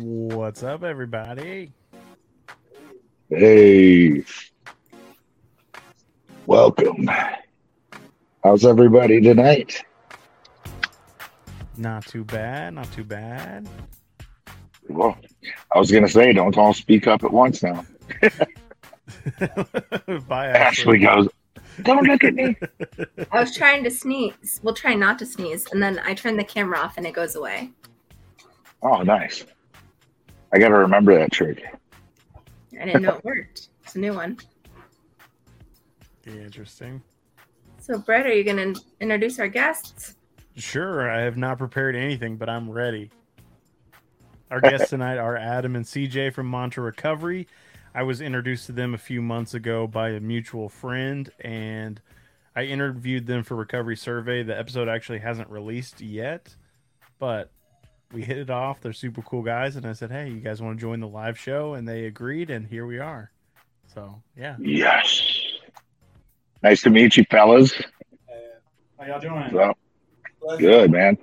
What's up, everybody? Hey, welcome. How's everybody tonight? Not too bad, not too bad. Well, I was gonna say, don't all speak up at once now. Bye, Ashley goes, "Don't look at me." I was trying to sneeze. We'll try not to sneeze, and then I turn the camera off and it goes away. Oh, nice. I gotta remember that trick. I didn't know it worked. It's a new one. Interesting. So, Brett, are you going to introduce our guests? Sure, I have not prepared anything, but I'm ready. Our guests tonight are Adam and CJ from Mantra Recovery. I was introduced to them a few months ago by a mutual friend, and I interviewed them for Recovery Survey. The episode actually hasn't released yet, but we hit it off. They're super cool guys, and I said, "Hey, you guys want to join the live show?" And they agreed, and here we are. So, yeah. Yes. Nice to meet you, fellas. How y'all doing? So, good, man.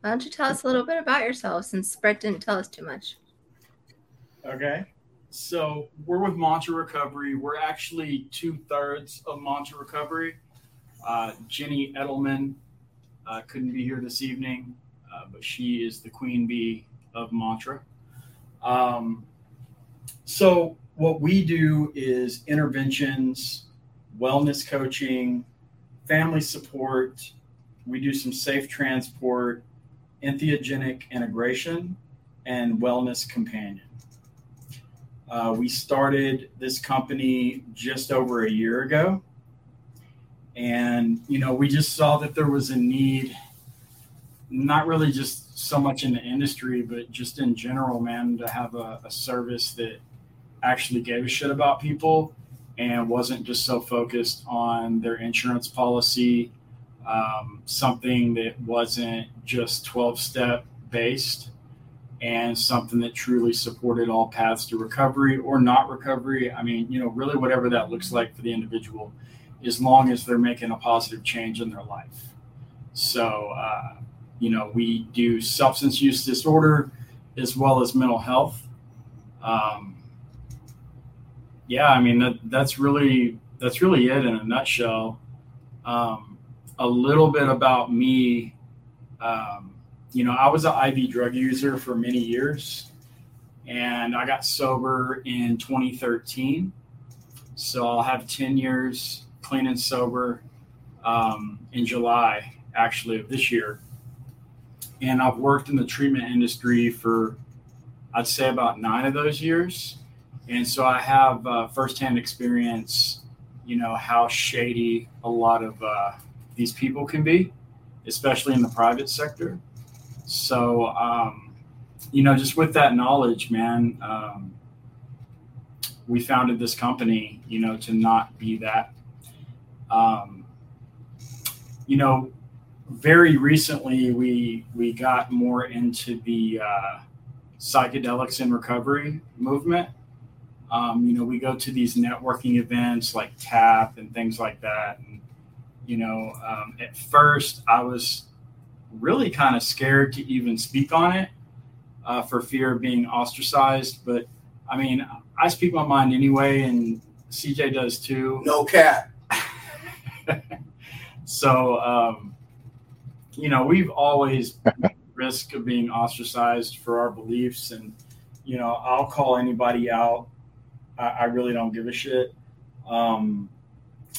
Why don't you tell us a little bit about yourself since Brett didn't tell us too much? Okay. So we're with Mantra Recovery. We're actually two thirds of Mantra Recovery. Uh, Jenny Edelman uh, couldn't be here this evening, but she is the queen bee of Mantra. Um, so what we do is interventions, wellness coaching, family support. We do some safe transport, entheogenic integration, and wellness companion. Uh, we started this company just over a year ago. And, you know, we just saw that there was a need, not really just so much in the industry, but just in general, man, to have a, a service that actually gave a shit about people and wasn't just so focused on their insurance policy, um, something that wasn't just 12 step based and something that truly supported all paths to recovery or not recovery. I mean, you know, really whatever that looks like for the individual, as long as they're making a positive change in their life. So, uh, you know, we do substance use disorder as well as mental health. Um, yeah, I mean that that's really that's really it in a nutshell. Um, a little bit about me. Um, you know, I was an IV drug user for many years, and I got sober in 2013. So I'll have 10 years clean and sober um, in July, actually, of this year. And I've worked in the treatment industry for, I'd say, about nine of those years. And so I have uh, firsthand experience, you know, how shady a lot of uh, these people can be, especially in the private sector. So, um, you know, just with that knowledge, man, um, we founded this company, you know, to not be that. Um, you know, very recently we we got more into the uh, psychedelics in recovery movement. Um, you know, we go to these networking events like TAP and things like that. And, you know, um, at first I was really kind of scared to even speak on it uh, for fear of being ostracized. But I mean, I speak my mind anyway, and CJ does too. No cat. so, um, you know, we've always risk of being ostracized for our beliefs, and you know, I'll call anybody out. I, I really don't give a shit. Um,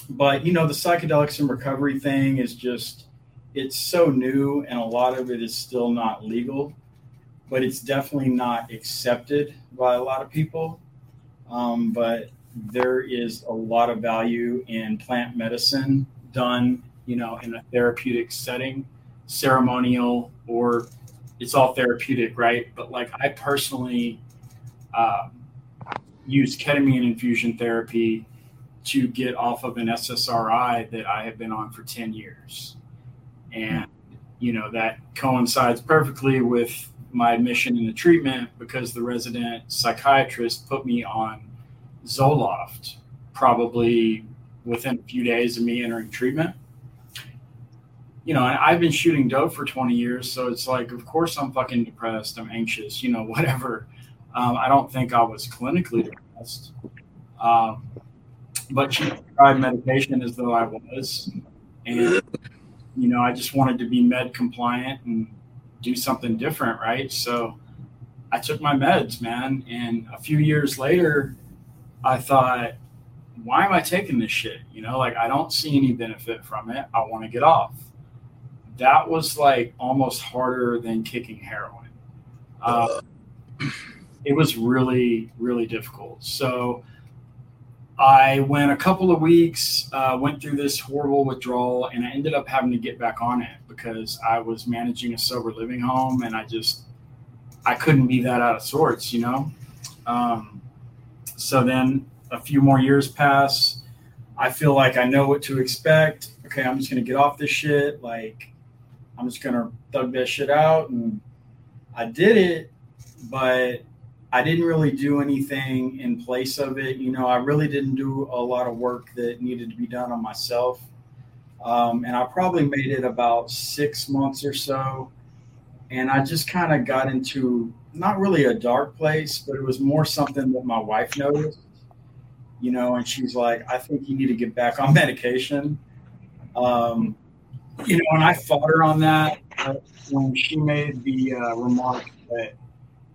but you know, the psychedelics and recovery thing is just it's so new and a lot of it is still not legal, but it's definitely not accepted by a lot of people. Um, but there is a lot of value in plant medicine done, you know, in a therapeutic setting, ceremonial or it's all therapeutic, right? But like I personally um, use ketamine infusion therapy to get off of an SSRI that I have been on for 10 years. And, you know, that coincides perfectly with my admission into treatment because the resident psychiatrist put me on Zoloft probably within a few days of me entering treatment. You know, I've been shooting dope for 20 years, so it's like, of course, I'm fucking depressed. I'm anxious, you know, whatever. Um, I don't think I was clinically depressed. Um, but she tried medication as though I was. And, you know, I just wanted to be med compliant and do something different, right? So I took my meds, man. And a few years later, I thought, why am I taking this shit? You know, like I don't see any benefit from it. I want to get off. That was like almost harder than kicking heroin. Uh, it was really, really difficult. So I went a couple of weeks, uh, went through this horrible withdrawal, and I ended up having to get back on it because I was managing a sober living home, and I just I couldn't be that out of sorts, you know. Um, so then a few more years pass. I feel like I know what to expect. Okay, I'm just gonna get off this shit. Like I'm just gonna thug that shit out, and I did it, but I didn't really do anything in place of it. You know, I really didn't do a lot of work that needed to be done on myself. Um, and I probably made it about six months or so. And I just kind of got into not really a dark place, but it was more something that my wife noticed, you know, and she's like, I think you need to get back on medication. Um, you know, and I fought her on that when she made the uh, remark that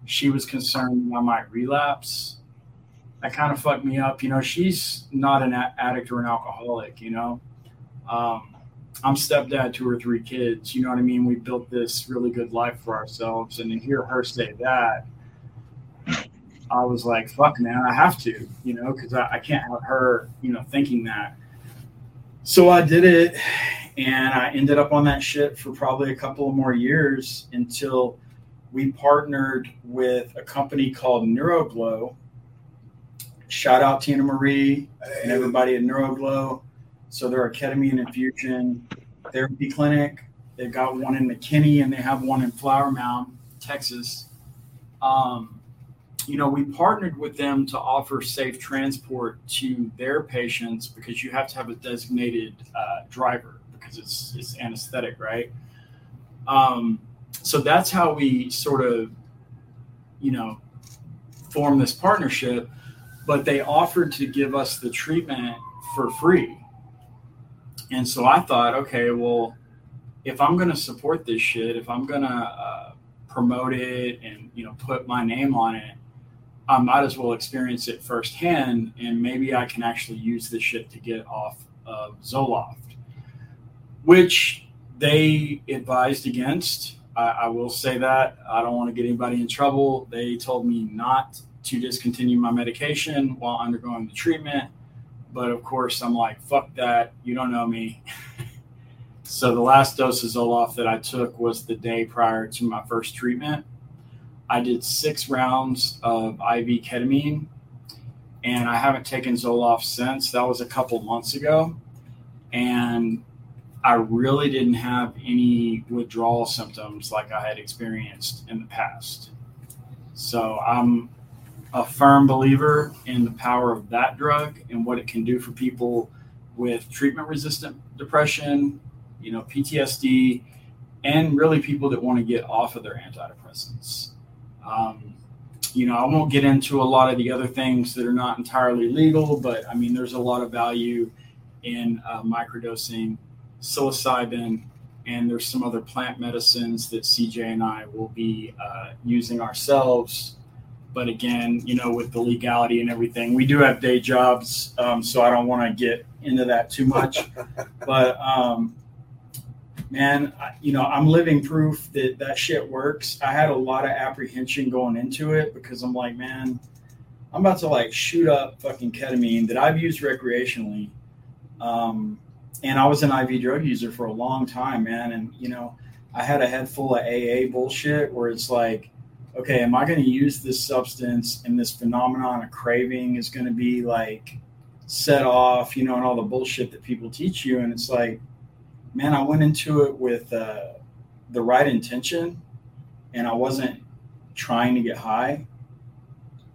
she was concerned I might relapse. That kind of fucked me up. You know, she's not an addict or an alcoholic, you know. Um, I'm stepdad to her three kids. You know what I mean? We built this really good life for ourselves. And to hear her say that, I was like, fuck, man, I have to, you know, because I, I can't have her, you know, thinking that. So I did it. And I ended up on that ship for probably a couple of more years until we partnered with a company called NeuroGlow. Shout out Tina Marie and everybody at NeuroGlow. So they're a ketamine infusion therapy clinic. They've got one in McKinney and they have one in Flower Mound, Texas. Um, you know, we partnered with them to offer safe transport to their patients because you have to have a designated uh, driver because it's it's anesthetic, right? Um, so that's how we sort of, you know, form this partnership. But they offered to give us the treatment for free. And so I thought, okay, well, if I'm going to support this shit, if I'm going to uh, promote it and, you know, put my name on it, I might as well experience it firsthand. And maybe I can actually use this shit to get off of Zoloft, which they advised against. I, I will say that I don't want to get anybody in trouble. They told me not to discontinue my medication while undergoing the treatment. But of course, I'm like, fuck that. You don't know me. so the last dose of Zoloft that I took was the day prior to my first treatment. I did six rounds of IV ketamine, and I haven't taken Zoloft since. That was a couple months ago. And I really didn't have any withdrawal symptoms like I had experienced in the past. So I'm a firm believer in the power of that drug and what it can do for people with treatment resistant depression, you know, PTSD, and really people that want to get off of their antidepressants. Um, you know, I won't get into a lot of the other things that are not entirely legal, but I mean, there's a lot of value in uh, microdosing psilocybin, and there's some other plant medicines that CJ and I will be uh, using ourselves. But again, you know, with the legality and everything, we do have day jobs, um, so I don't want to get into that too much. but um, man, I, you know, I'm living proof that that shit works. I had a lot of apprehension going into it because I'm like, man, I'm about to like shoot up fucking ketamine that I've used recreationally. Um, and I was an IV drug user for a long time, man. And you know, I had a head full of AA bullshit where it's like, okay, am I going to use this substance and this phenomenon of craving is going to be like set off, you know, and all the bullshit that people teach you. And it's like, man, I went into it with uh, the right intention and I wasn't trying to get high.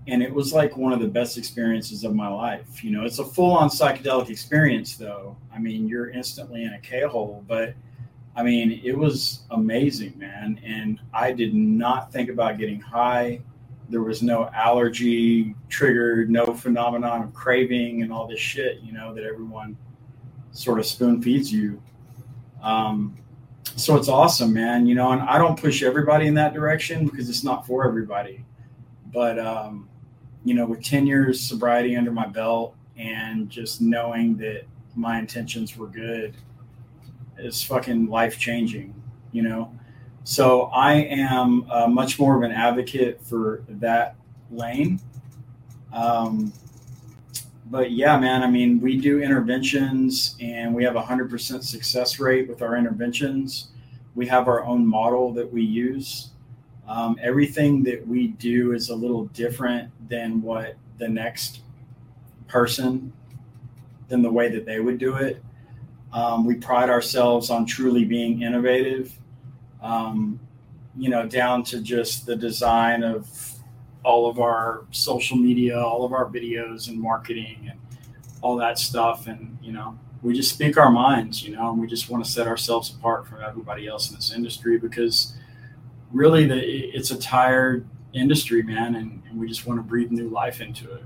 And it was like one of the best experiences of my life. You know, it's a full on psychedelic experience, though. I mean, you're instantly in a K hole, but I mean, it was amazing, man. And I did not think about getting high. There was no allergy triggered, no phenomenon of craving and all this shit, you know, that everyone sort of spoon feeds you. Um, so it's awesome, man. You know, and I don't push everybody in that direction because it's not for everybody. But, um, you know, with 10 years sobriety under my belt and just knowing that my intentions were good is fucking life changing, you know? So I am uh, much more of an advocate for that lane. Um, but yeah, man, I mean, we do interventions and we have a 100% success rate with our interventions. We have our own model that we use. Um, everything that we do is a little different than what the next person, than the way that they would do it. Um, we pride ourselves on truly being innovative, um, you know, down to just the design of all of our social media, all of our videos and marketing and all that stuff. And, you know, we just speak our minds, you know, and we just want to set ourselves apart from everybody else in this industry because really the, it's a tired industry, man. And, and we just want to breathe new life into it.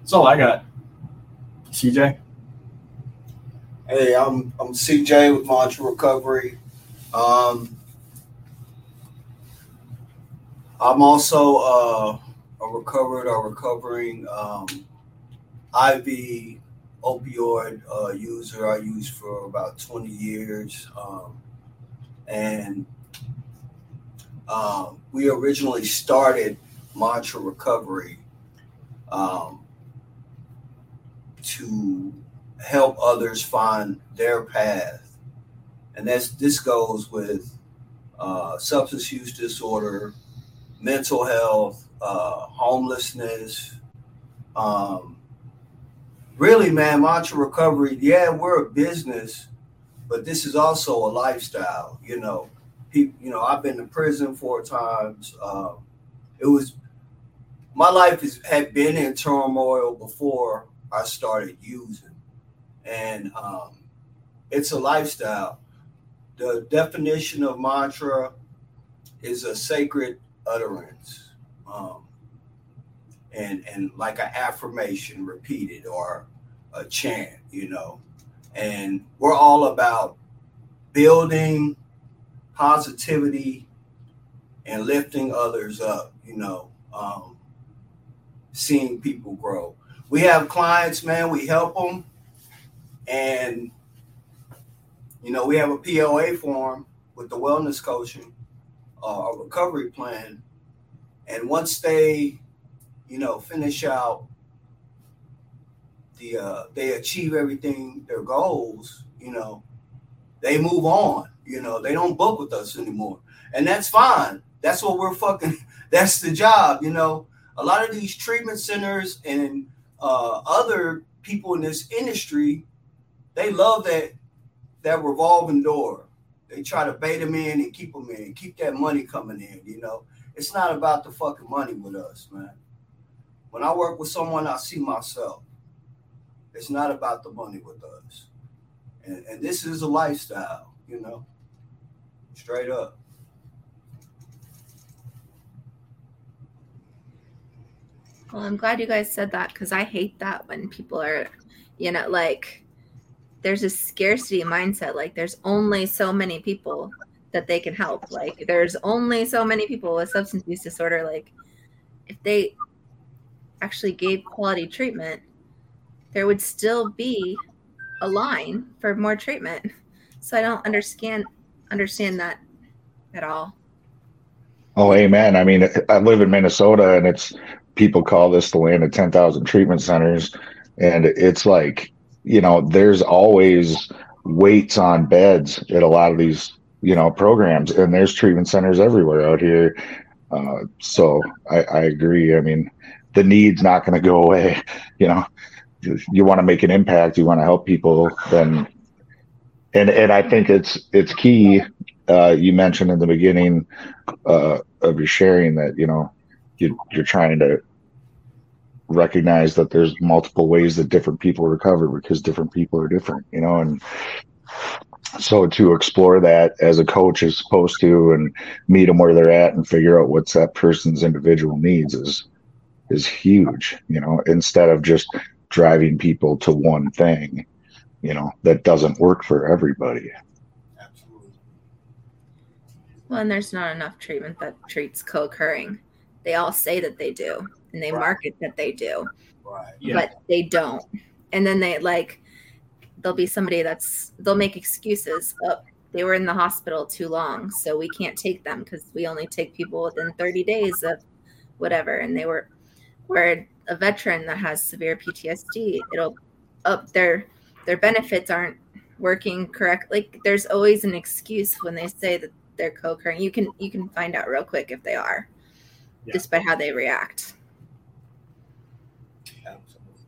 That's all I got. CJ? Hey, I'm I'm CJ with Mantra Recovery. Um, I'm also uh, a recovered or recovering um, IV opioid uh, user. I used for about 20 years, um, and um, we originally started Mantra Recovery um, to help others find their path. And that's this goes with uh, substance use disorder, mental health, uh, homelessness. Um, really, man, mantra recovery. Yeah, we're a business, but this is also a lifestyle. You know. You know, I've been to prison four times. Uh, it was my life is, had been in turmoil before I started using and um, it's a lifestyle. The definition of mantra is a sacred utterance, um, and and like an affirmation repeated or a chant, you know. And we're all about building positivity and lifting others up, you know, um, seeing people grow. We have clients, man, we help them and you know, we have a POA form with the wellness coaching, uh, a recovery plan, and once they, you know, finish out the, uh, they achieve everything their goals, you know, they move on. You know, they don't book with us anymore, and that's fine. That's what we're fucking. That's the job. You know, a lot of these treatment centers and uh, other people in this industry they love that that revolving door. They try to bait them in and keep them in, keep that money coming in. You know, it's not about the fucking money with us, man. When I work with someone, I see myself. It's not about the money with us, and, and this is a lifestyle. You know, straight up. Well, I'm glad you guys said that because I hate that when people are, you know, like there's a scarcity mindset like there's only so many people that they can help like there's only so many people with substance use disorder like if they actually gave quality treatment there would still be a line for more treatment. So i don't understand understand that at all. Oh amen. I mean i live in minnesota and it's people call this the land of 10,000 treatment centers. And it's like you know, there's always waits on beds at a lot of these you know programs. And there's treatment centers everywhere out here. Uh, so I, I agree. I mean the need's not going to go away you know you want to make an impact you want to help people then and and i think it's it's key uh, you mentioned in the beginning uh, of your sharing that you know you, you're trying to recognize that there's multiple ways that different people recover because different people are different you know and so to explore that as a coach is supposed to and meet them where they're at and figure out what's that person's individual needs is is huge you know instead of just driving people to one thing you know that doesn't work for everybody Absolutely. Well, and there's not enough treatment that treats co-occurring. They all say that they do, and they Right. market that they do, Right. Yeah. but they don't. And then they like, there'll be somebody that's they'll make excuses. Oh, they were in the hospital too long, so we can't take them because we only take people within 30 days of whatever. And they were, where a veteran that has severe PTSD, it'll up their their benefits aren't working correctly. Like, there's always an excuse when they say that they're co-occurring. You can you can find out real quick if they are, Yeah. just by how they react.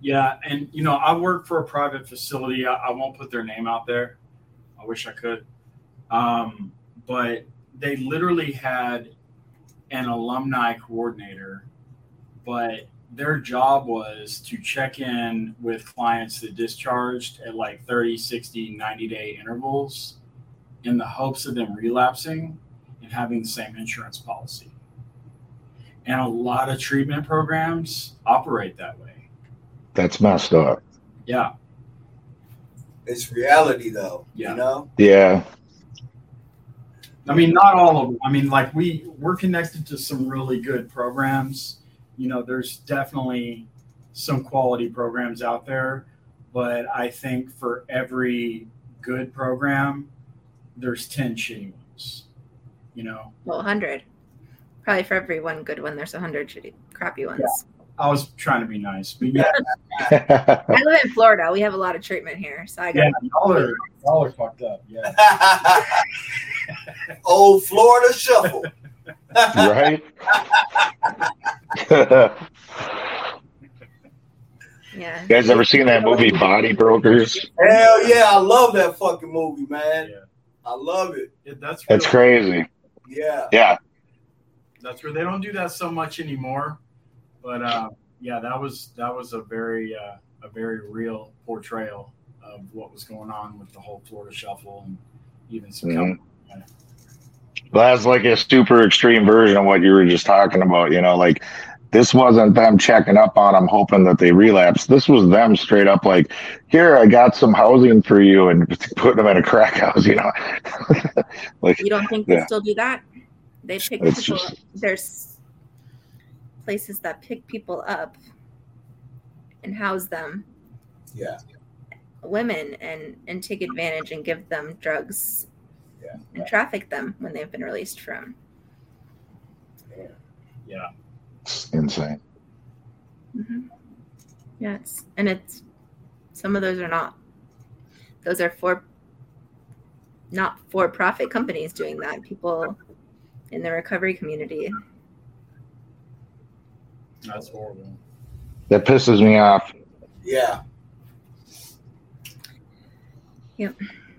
Yeah, and you know, I work for a private facility. I, I won't put their name out there. I wish I could. Um, but they literally had an alumni coordinator, but their job was to check in with clients that discharged at like 30, 60, 90 day intervals in the hopes of them relapsing and having the same insurance policy. And a lot of treatment programs operate that way. that's messed up Yeah. It's reality though. Yeah. You know? yeah I mean, not all of them. I mean, like we we're connected to some really good programs. You know, there's definitely some quality programs out there, but I think for every good program, there's ten shitty ones. You know, Well, 100. Probably for every one good one, there's 100 shitty, crappy ones. I was trying to be nice, but yeah, I live in Florida. We have a lot of treatment here, so I got. yeah, y'all are y'all are fucked up. Yeah, Old Florida shuffle. right Yeah. You guys ever seen that movie Body Brokers? Hell yeah, I love that fucking movie, man. Yeah. I love it. It- that's That's really- crazy. Yeah. Yeah. that's where they don't do that so much anymore. But uh, yeah, that was that was a very uh, a very real portrayal of what was going on with the whole Florida Shuffle and even some. Mhm. Well, that's like a super extreme version of what you were just talking about. You know, like this wasn't them checking up on them, hoping that they relapse. This was them straight up like, here, I got some housing for you and putting them in a crack house, you know? like, You don't think they Yeah. still do that? They pick It's people. just- There's places that pick people up and house them, Yeah. women, and and take advantage and give them drugs Yeah. and traffic them when they've been released from. Yeah, it's insane. hmm Yeah, it's and it's some of those are not. Those are for not for profit companies doing that. People in the recovery community. that's horrible. That pisses me off. Yeah.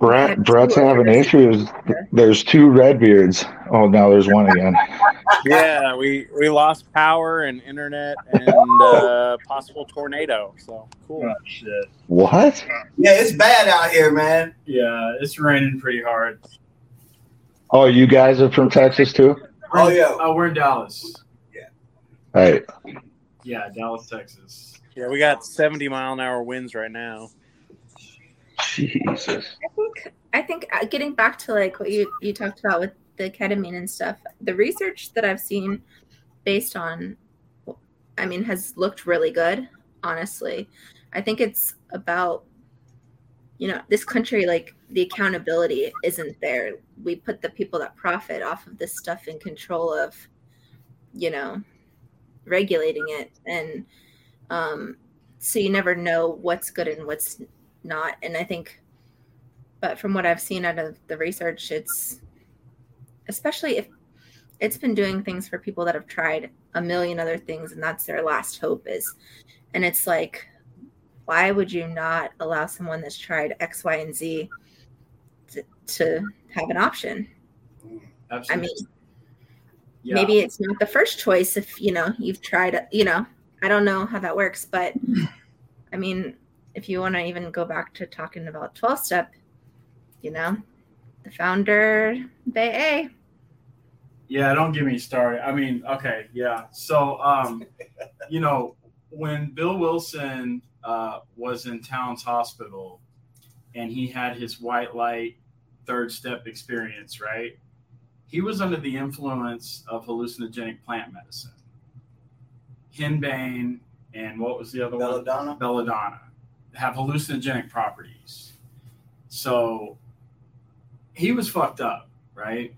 Brett, Brett's having issues. There's two Redbeards. Oh, now there's one again. yeah, we we lost power and internet and uh, possible tornado. So cool. Oh shit. What? Yeah, it's bad out here, man. Yeah, it's raining pretty hard. Oh, you guys are from Texas too? Oh yeah. Oh, we're in Dallas. Yeah. All right. Yeah, Dallas, Texas. Yeah, we got 70 mile an hour winds right now. Jesus. I think I think uh, getting back to like what you you talked about with the ketamine and stuff, the research that I've seen based on I mean has looked really good, honestly. I think it's about you know, this country like the accountability isn't there. We put the people that profit off of this stuff in control of you know, regulating it and um so you never know what's good and what's not and i think but from what I've seen out of the research, it's especially if it's been doing things for people that have tried a million other things and that's their last hope is and it's like why would you not allow someone that's tried x y and z to, to have an option Absolutely. i mean Yeah. maybe it's not the first choice if you know you've tried you know i don't know how that works but i mean if you want to even go back to talking about 12 step you know the founder of aa Yeah, don't get me started. I mean, okay, yeah. So, um, you know, when Bill Wilson uh, was in Towns Hospital and he had his white light third step experience, right? He was under the influence of hallucinogenic plant medicine. Henbane and what was the other one? Belladonna. Have hallucinogenic properties. So he was fucked up, right?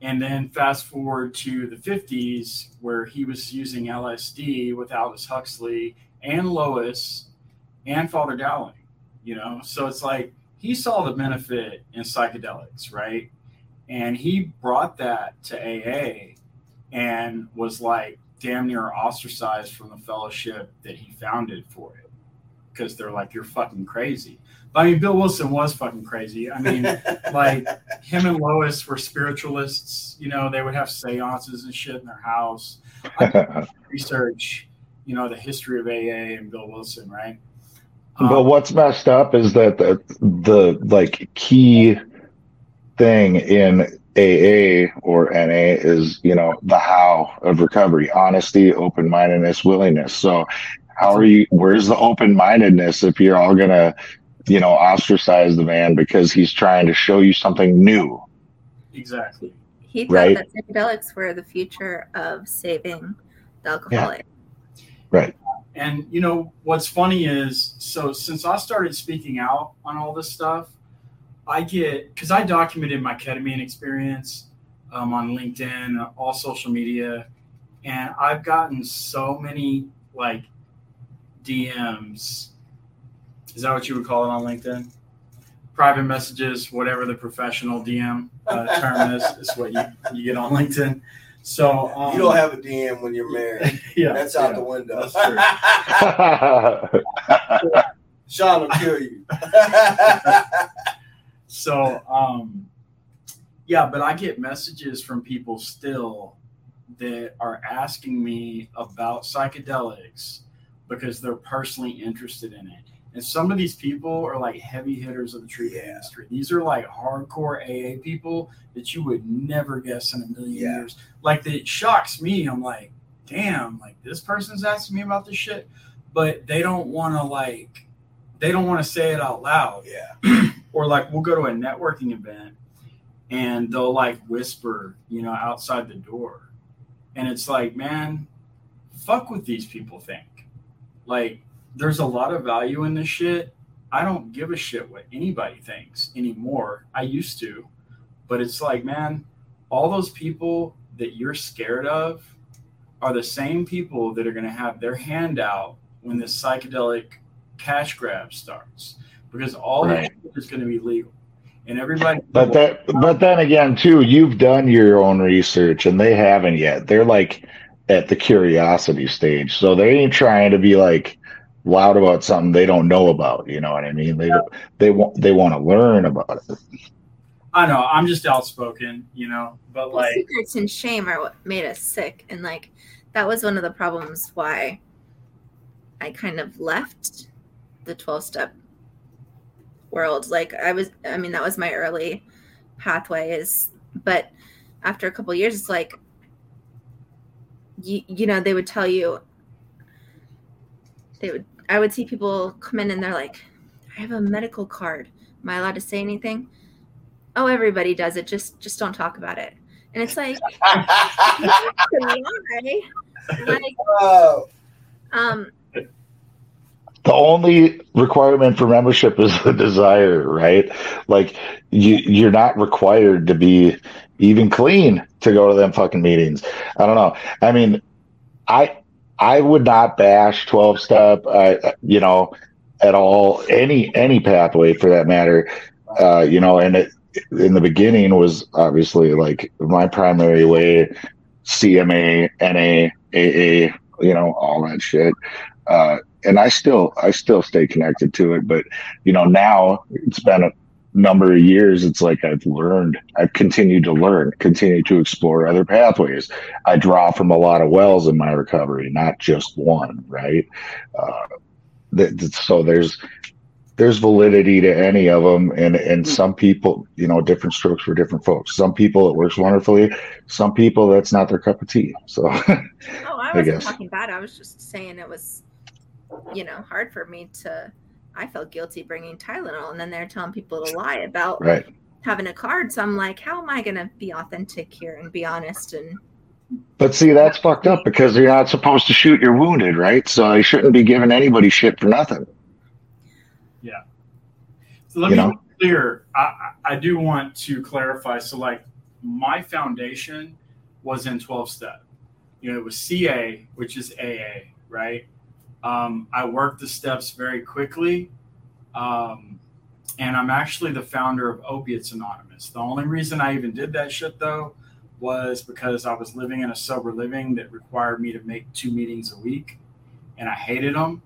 And then fast forward to the 50s, where he was using LSD with Aldous Huxley and Lois and Father Dowling, you know? So it's like he saw the benefit in psychedelics, right? And he brought that to AA and was like damn near ostracized from the fellowship that he founded for it because they're like, you're fucking crazy. But I mean, Bill Wilson was fucking crazy. I mean, like him and Lois were spiritualists. You know, they would have seances and shit in their house. Research, you know, the history of AA and Bill Wilson, right? but Um, what's messed up is that the, the like key thing in AA or NA is you know the how of recovery: honesty, open mindedness, willingness. So, how are you? Where's the open mindedness if you're all gonna, you know, ostracize the man because he's trying to show you something new? exactly. He thought Right. that psychedelics were the future of saving the alcoholic. Right. And you know what's funny is so since I started speaking out on all this stuff, I get because I documented my ketamine experience um, on LinkedIn, all social media, and I've gotten so many like DMs. Is that what you would call it on LinkedIn? Private messages, whatever the professional DM uh, term is, is what you, you get on LinkedIn. So um, You don't have a DM when you're married. yeah, That's out yeah. the window. That's true. Sean will kill you. So, um, yeah, but I get messages from people still that are asking me about psychedelics because they're personally interested in it. And some of these people are like heavy hitters of the treatment Yeah. industry. These are like hardcore AA people that you would never guess in a million Yeah. years. Like that it shocks me. I'm like, damn, like this person's asking me about this shit, but they don't want to like, they don't want to say it out loud yeah. or like we'll go to a networking event and they'll like whisper, you know, outside the door. And it's like, man, fuck what these people think. Like, there's a lot of value in this shit. I don't give a shit what anybody thinks anymore. I used to, but it's like, man, all those people that you're scared of are the same people that are going to have their hand out when this psychedelic cash grab starts because all Right. that is going to be legal. And everybody, But that, but then again, too, you've done your own research, and they haven't yet. They're like at the curiosity stage, so they ain't trying to be like loud about something they don't know about. You know what I mean? They they want they want to learn about it. I know I'm just outspoken, you know, but Well, like, secrets and shame are what made us sick, and like that was one of the problems why I kind of left the twelve step world. Like I was, I mean, that was my early pathway. Is but after a couple years, it's like you, you know, they would tell you they would. I would see people come in and they're like, "I have a medical card. Am I allowed to say anything?" Oh, everybody does it. Just just don't talk about it. And it's like. Like, um, The only requirement for membership is the desire, right? Like you you're not required to be even clean to go to them fucking meetings. I don't know. I mean, I I would not bash 12 step, uh, you know, at all any any pathway for that matter. uh, you know, and it in the beginning was obviously like my primary way, CMA, NA, AA, you know, all that shit. Uh, and I still, I still stay connected to it, but you know, now it's been a number of years. It's like I've learned, I've continued to learn, continue to explore other pathways. I draw from a lot of wells in my recovery, not just one, right? Uh, that, so there's, there's validity to any of them and and some people you know different strokes for different folks some people it works wonderfully some people that's not their cup of tea so oh i I wasn't guess. talking bad i was just saying it was you know hard for me to i felt guilty bringing tylenol and then they're telling people to lie about right having a card so i'm like how am i going to be authentic here and be honest and but see that's fucked up because you're not supposed to shoot your wounded right so i shouldn't be giving anybody shit for nothing yeah So let You me know? be clear. I, I I do want to clarify. So, like, my foundation was in 12 step. You know, it was CA, which is AA, right? Um, I worked the steps very quickly. Um, and I'm actually the founder of Opiates Anonymous. The only reason I even did that shit, though, was because I was living in a sober living that required me to make two meetings a week. And I hated them.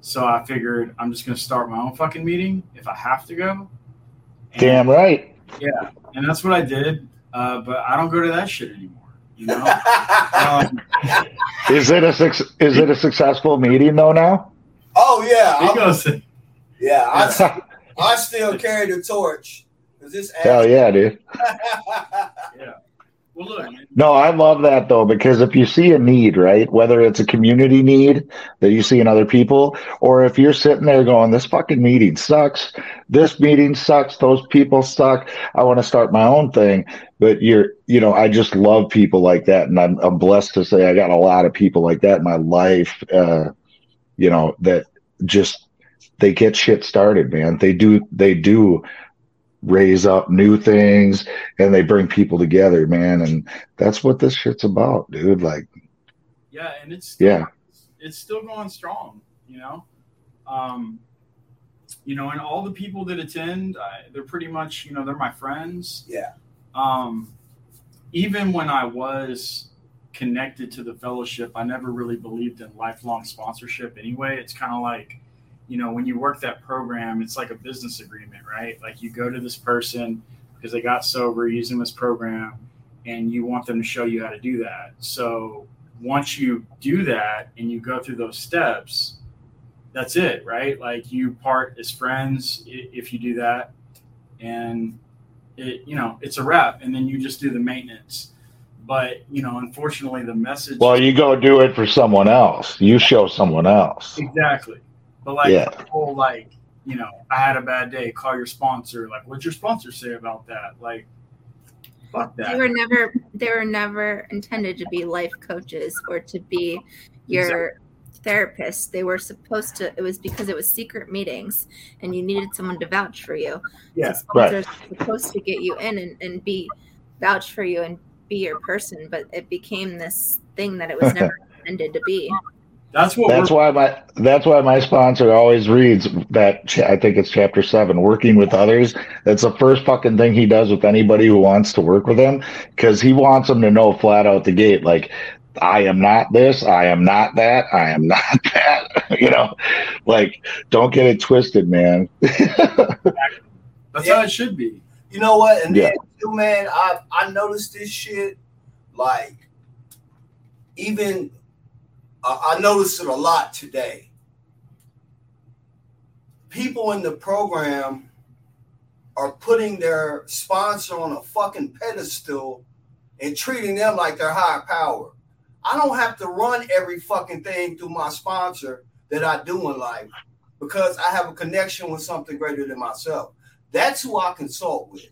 So I figured I'm just going to start my own fucking meeting if I have to go. And, damn right Yeah. And that's what I did. Uh, but I don't go to that shit anymore. You know? um, is it a suc- is it a successful meeting though now oh yeah, he I'm- goes, yeah. I, s- I still carry the torch because this. hell yeah dude yeah. Well, look, No, I love that though, because if you see a need, right, whether it's a community need that you see in other people, or if you're sitting there going, this fucking meeting sucks, this meeting sucks, those people suck, I want to start my own thing. But you're, you know, I just love people like that. And I'm, I'm blessed to say I got a lot of people like that in my life, uh, you know, that just, they get shit started, man. They do, they do raise up new things and they bring people together, man. And that's what this shit's about, dude. Like, yeah, and it's still, Yeah. it's still going strong. You know, um, you know, and all the people that attend, I, they're pretty much, you know, they're my friends. Yeah. Um, even when I was connected to the fellowship, I never really believed in lifelong sponsorship. Anyway, it's kind of like you know, when you work that program, it's like a business agreement, right? Like you go to this person because they got sober using this program and you want them to show you how to do that. So once you do that and you go through those steps, that's it, right? Like you part as friends if you do that. And it, you know, it's a wrap. And then you just do the maintenance. But, you know, unfortunately, the message. well, you go do it for someone else. You show someone else. Exactly. But like Yeah. the whole like, you know, I had a bad day, call your sponsor. Like, what'd your sponsor say about that? Like, fuck that. they were never they were never intended to be life coaches or to be your therapist they were supposed to it was because it was secret meetings and you needed someone to vouch for you Yeah, so sponsors were supposed to get you in and, and be vouch for you and be your person but it became this thing that it was never intended to be That's what That's why my that's why my sponsor always reads that cha- I think it's chapter seven, working with others. That's the first fucking thing he does with anybody who wants to work with him because he wants them to know flat out the gate, like I am not this, I am not that, I am not that. you know, like don't get it twisted, man. that's how it should be. You know what? And Yeah. then man, I I noticed this shit like even I I noticed it a lot today. People in the program are putting their sponsor on a fucking pedestal and treating them like they're higher power. I don't have to run every fucking thing through my sponsor that I do in life because I have a connection with something greater than myself. That's who I consult with.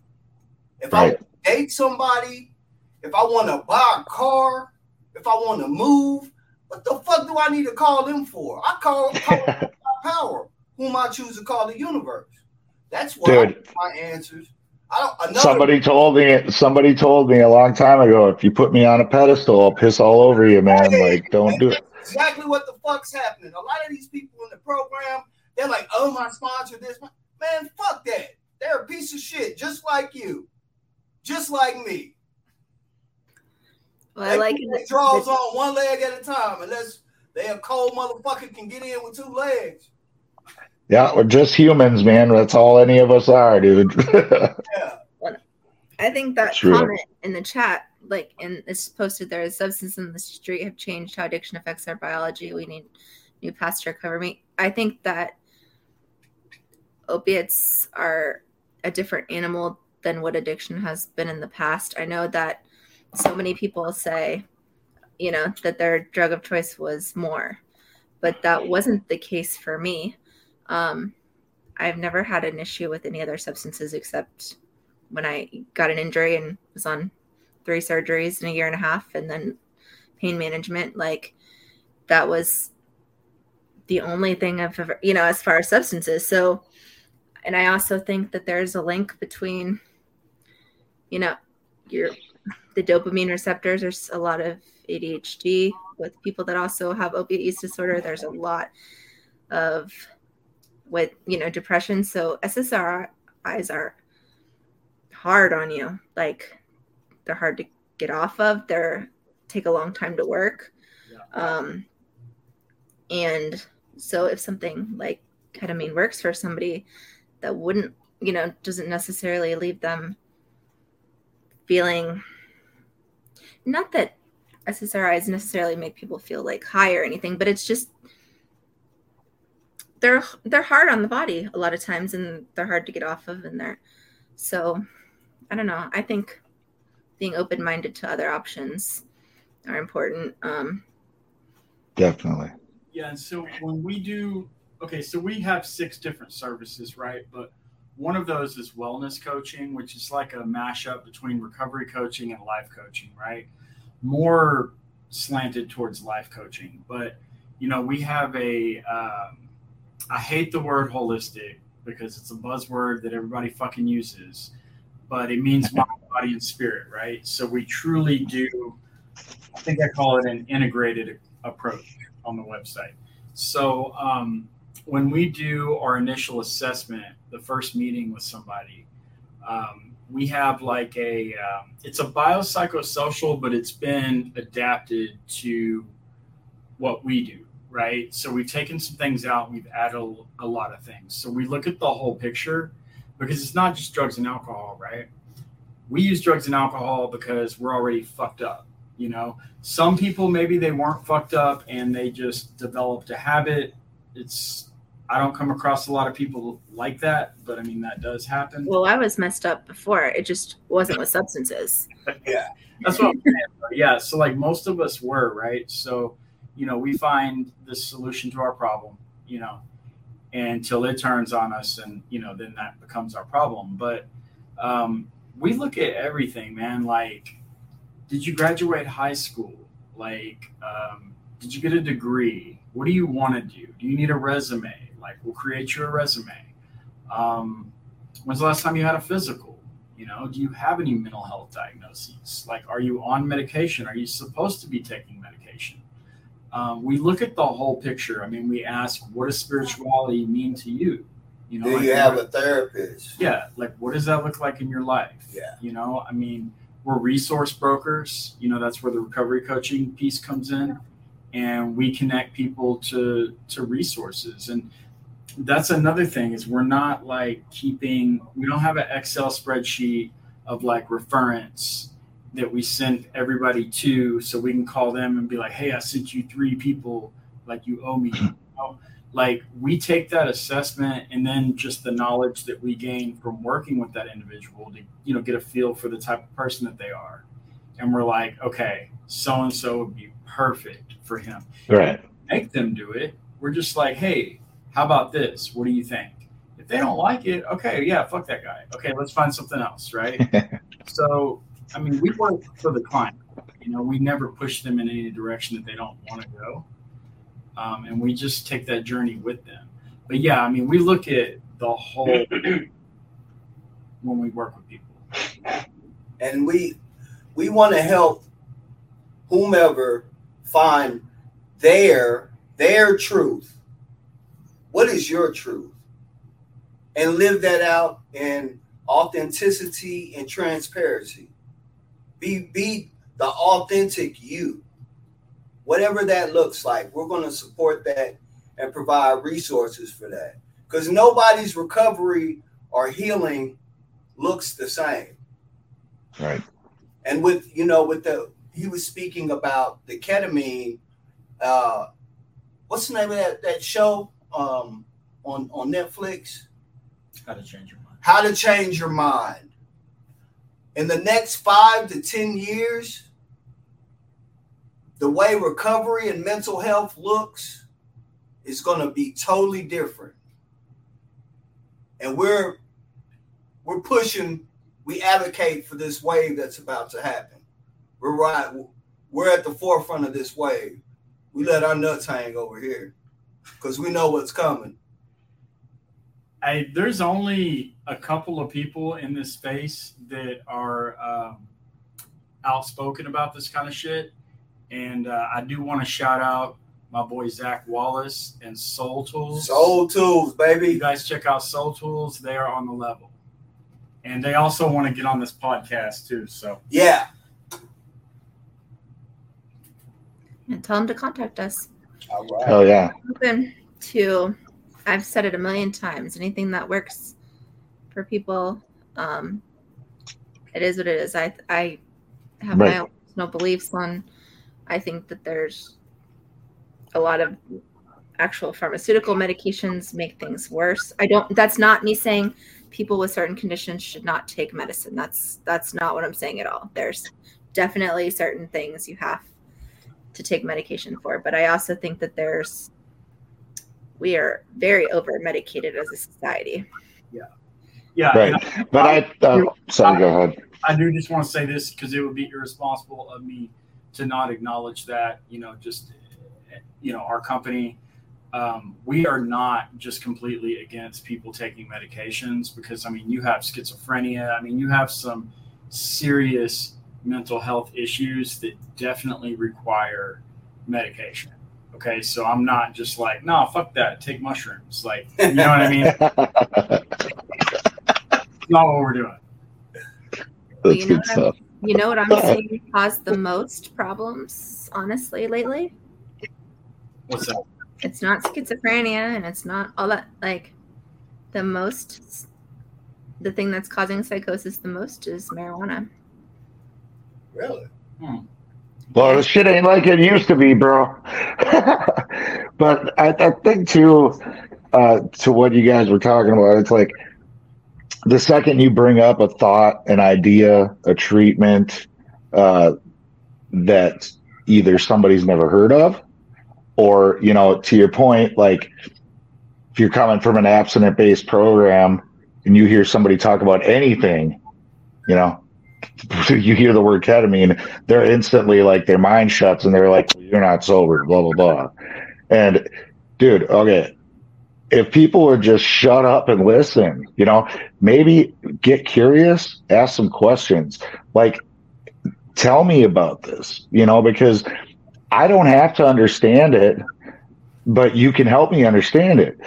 If I Right. date somebody, if I want to buy a car, if I want to move, what the fuck do I need to call them for? I call, call my power, whom I choose to call the universe. That's where Dude. my answers. I don't. Another, Somebody told me somebody told me a long time ago, if you put me on a pedestal, I'll piss all over you, man. Like, don't do it. Exactly what the fuck's happening. A lot of these people in the program, they're like, "Oh, my sponsor, this." Man, fuck that. They're a piece of shit, just like you, just like me. Well, I like they draws on one leg at a time, unless they a cold motherfucker can get in with two legs. Yeah, we're just humans, man. That's all any of us are, dude. Yeah. I think that True. comment in the chat, like, and it's posted there, substance in the street have changed how addiction affects our biology. We need new paths to recover me. I think that opiates are a different animal than what addiction has been in the past. I know that so many people say, you know, that their drug of choice was more, but that wasn't the case for me. Um, I've never had an issue with any other substances except when I got an injury and was on three surgeries in a year and a half and then pain management. Like that was the only thing I've ever, you know, as far as substances. So, and I also think that there's a link between, you know, your the dopamine receptors. There's a lot of ADHD with people that also have opiate use disorder. There's a lot of with you know depression. So SSRIs are hard on you. Like they're hard to get off of. They're take a long time to work. Um, and so if something like ketamine works for somebody that wouldn't, you know, doesn't necessarily leave them feeling not that SSRIs necessarily make people feel like high or anything, but it's just they're they're hard on the body a lot of times and they're hard to get off of and they're so I don't know. I think being open minded to other options are important. Um, Definitely. Yeah, and so when we do, okay, so we have six different services, right? But one of those is wellness coaching, which is like a mashup between recovery coaching and life coaching, right? More slanted towards life coaching, but you know, we have a. Um, I hate the word holistic because it's a buzzword that everybody fucking uses, but it means mind, body, and spirit, right? So we truly do. I think I call it an integrated approach on the website. So um, when we do our initial assessment, the first meeting with somebody, um, we have like a um, it's a biopsychosocial, but it's been adapted to what we do, right? So we've taken some things out, we've added a, a lot of things. So we look at the whole picture because it's not just drugs and alcohol, right? We use drugs and alcohol because we're already fucked up. You know, some people maybe they weren't fucked up and they just developed a habit. It's I don't come across a lot of people like that, but I mean that does happen. well, I was messed up before. It just wasn't with substances. Yeah. That's what I'm saying. Yeah, so like most of us were, right? So, you know, we find the solution to our problem, you know, until it turns on us and, you know, then that becomes our problem. But um, we look at everything, man. Like, did you graduate high school? Like, um, did you get a degree? What do you want to do? Do you need a resume? Like, we'll create you a resume. Um, when's the last time you had a physical? You know, do you have any mental health diagnoses? Like, are you on medication? Are you supposed to be taking medication? Um, we look at the whole picture. I mean, we ask, what does spirituality mean to you? You know, Do like, you have a therapist? yeah, like what does that look like in your life? Yeah. You know, I mean, we're resource brokers. You know, that's where the recovery coaching piece comes in, and we connect people to to resources. And that's another thing is we're not like keeping. We don't have an Excel spreadsheet of like reference that we send everybody to, so we can call them and be like, "Hey, I sent you three people. Like you owe me." Like we take that assessment and then just the knowledge that we gain from working with that individual to you know get a feel for the type of person that they are and we're like okay so and so would be perfect for him Right. make them do it we're just like hey how about this? What do you think? If they don't like it okay yeah fuck that guy. Okay let's find something else right? So i mean we work for the client. You know we never push them in any direction that they don't want to go. Um, and we just take that journey with them. But yeah, I mean, we look at the whole when we work with people. and we we want to help whomever find their their truth what is your truth and live that out in authenticity and transparency. Be be the authentic you. Whatever that looks like, we're going to support that and provide resources for that. Because nobody's recovery or healing looks the same. Right. And with you know, with the he was speaking about the ketamine. Uh, what's the name of that that show um, on on Netflix? How to change your mind. How to change your mind. In the next five to ten years, the way recovery and mental health looks is going to be totally different. And we're we're pushing, we advocate for this wave that's about to happen. We're right, we're at the forefront of this wave. We let our nuts hang over here because we know what's coming. Hey, there's only a couple of people in this space that are um, outspoken about this kind of shit. And uh, I do want to shout out my boy Zach Wallace and Soul Tools. Soul Tools, baby. You baby. guys check out Soul Tools. They are on the level. And they also want to get on this podcast too. So Yeah. And tell them to contact us. All right. Oh yeah. Open to, I've said it a million times. Anything that works for people, um, it is what it is. I I have Right. my own personal beliefs on. I think that there's a lot of actual pharmaceutical medications make things worse. I don't. That's not me saying people with certain conditions should not take medicine. That's that's not what I'm saying at all. There's definitely certain things you have to take medication for, but I also think that there's we are very over medicated as a society. yeah, Yeah. Right. I, But I uh, sorry, go ahead. I do just want to say this because it would be irresponsible of me to not acknowledge that. You know, just you know, our company, um, we are not just completely against people taking medications because I mean, you have schizophrenia. I mean, you have some serious mental health issues that definitely require medication. Okay, so I'm not just like, no, fuck that, take mushrooms. Like, you know what I mean? Not what we're doing. That's You know good what I'm- stuff. You know what I'm seeing cause the most problems, honestly, lately? What's that? It's not schizophrenia and it's not all that like the most the thing that's causing psychosis the most is marijuana. Really? Well, this shit ain't like it used to be, bro. but I, I think too, uh, to what you guys were talking about, it's like the second you bring up a thought, an idea, a treatment uh, that either somebody's never heard of, or you know, to your point, like if you're coming from an abstinent-based program and you hear somebody talk about anything, you know. You hear the word ketamine, they're instantly like their mind shuts and they're like, You're not sober, blah blah blah. And dude, okay. If people would just shut up and listen, you know, maybe get curious, ask some questions. Like, tell me about this, you know, because I don't have to understand it, but you can help me understand it.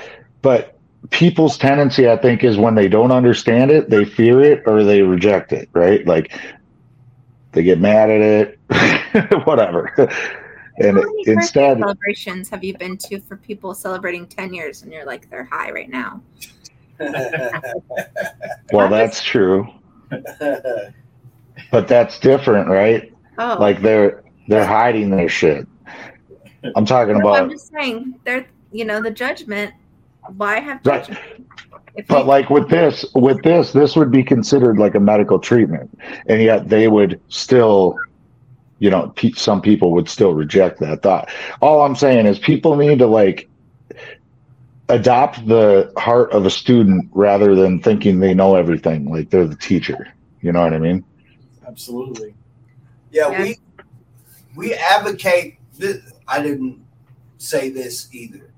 But people's tendency, I think, is when they don't understand it, they fear it or they reject it, right? Like they get mad at it, whatever. And How many instead, celebrations have you been to for people celebrating 10 years and you're like they're high right now? well, that's true, but that's different, right? Oh, Like they're they're hiding their shit. I'm talking no, I'm just saying they're you know the judgment. Why have Right. but we- like with this, with this, this would be considered like a medical treatment, and yet they would still, you know, pe- some people would still reject that thought. All I'm saying is people need to like adopt the heart of a student rather than thinking they know everything, like they're the teacher. You know what I mean? Absolutely. Yeah, Yeah. we we advocate. This, I didn't say this either.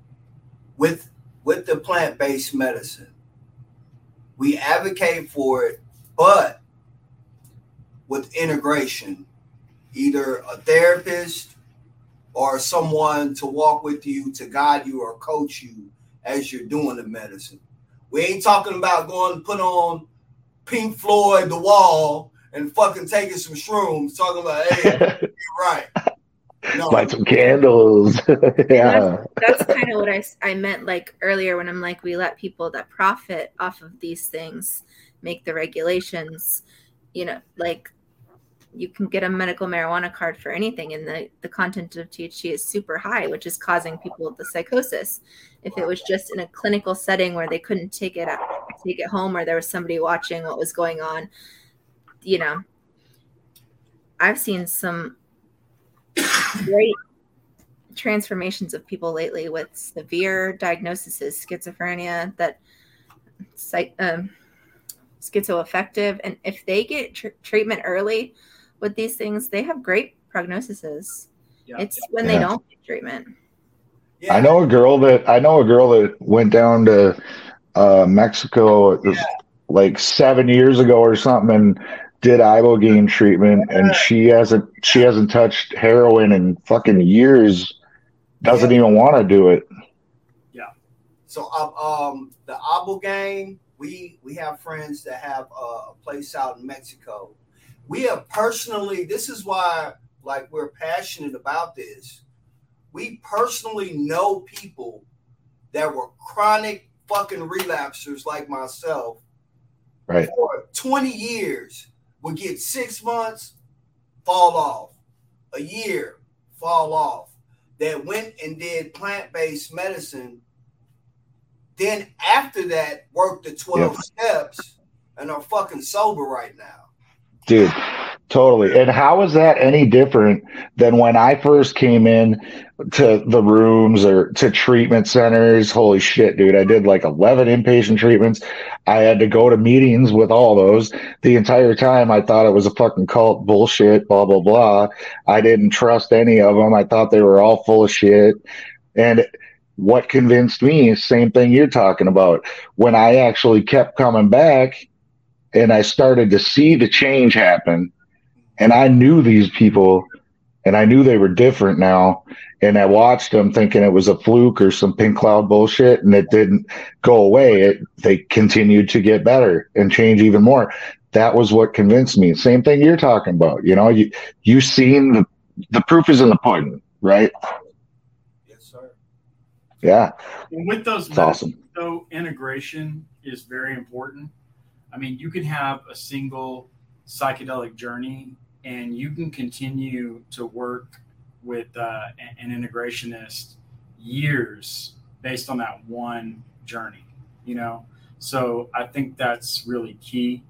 With with the plant based medicine, we advocate for it, but with integration, either a therapist or someone to walk with you, to guide you or coach you as you're doing the medicine. We ain't talking about going to put on Pink Floyd, The Wall, and fucking taking some shrooms. Talking about, hey, you're right. No. Light some candles. yeah. That's kind of what I, I meant like earlier when I'm like, we let people that profit off of these things make the regulations, you know, like you can get a medical marijuana card for anything and the, the content of THC is super high, which is causing people the psychosis. If it was just in a clinical setting where they couldn't take it out, take it home or there was somebody watching what was going on, you know, I've seen some great transformations of people lately with severe diagnoses, schizophrenia, that psych, um, schizoaffective. And if they get tr- treatment early with these things, they have great prognoses. Yeah. It's when Yeah. they don't get treatment. Yeah. I know a girl that I know a girl that went down to uh, Mexico it like seven years ago or something and did ibogaine treatment and she hasn't she hasn't touched heroin in fucking years doesn't even want to do it Yeah. So um, um the ibogaine, we we have friends that have a place out in Mexico. We have personally, this is why like we're passionate about this. We personally know people that were chronic fucking relapsers like myself right for 20 years would get six months, fall off, a year, fall off. That went and did plant based medicine. Then after that, worked the 12 Yep. steps and are fucking sober right now. dude totally. And how is that any different than when i first came in to the rooms or to treatment centers? Holy shit dude. I did like 11 inpatient treatments. I had to go to meetings with all those. The entire time i thought it was a fucking cult bullshit blah blah blah. I didn't trust any of them i thought they were all full of shit. And what convinced me same thing you're talking about. When i actually kept coming back and I started to see the change happen. And I knew these people and I knew they were different now. And I watched them thinking it was a fluke or some pink cloud bullshit and it didn't go away. It, they continued to get better and change even more. That was what convinced me. Same thing you're talking about. You know, you, you seen the, the proof is in the pudding, right? Yes, sir. Yeah. And with those It's awesome. So integration is very important. I mean, you can have a single psychedelic journey, and you can continue to work with uh, an an integrationist years based on that one journey. You know, so I think that's really key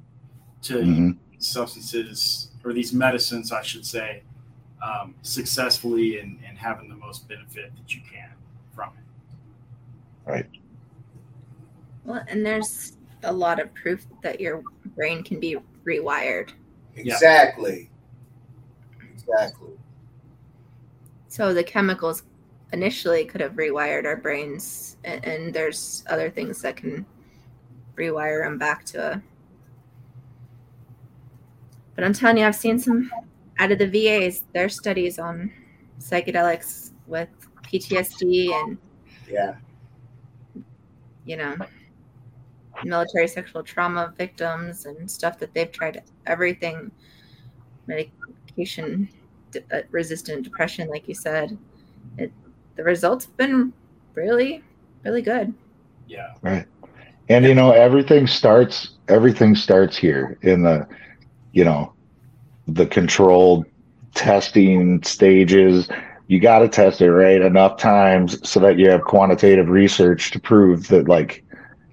to Mhm. substances or these medicines, I should say, um, successfully and, and having the most benefit that you can from it. Right. Well, and there's a lot of proof that your brain can be rewired. Yeah. Exactly. Exactly. So the chemicals initially could have rewired our brains, and, and there's other things that can rewire them back to a. But I'm telling you, I've seen some out of the VAs, their studies on psychedelics with PTSD and Yeah. you know military sexual trauma victims and stuff that they've tried everything medication de- uh, resistant depression like you said it the results have been really really good Yeah. Right. And you know, everything starts everything starts here in the you know, the controlled testing stages. You got to test it right enough times so that you have quantitative research to prove that like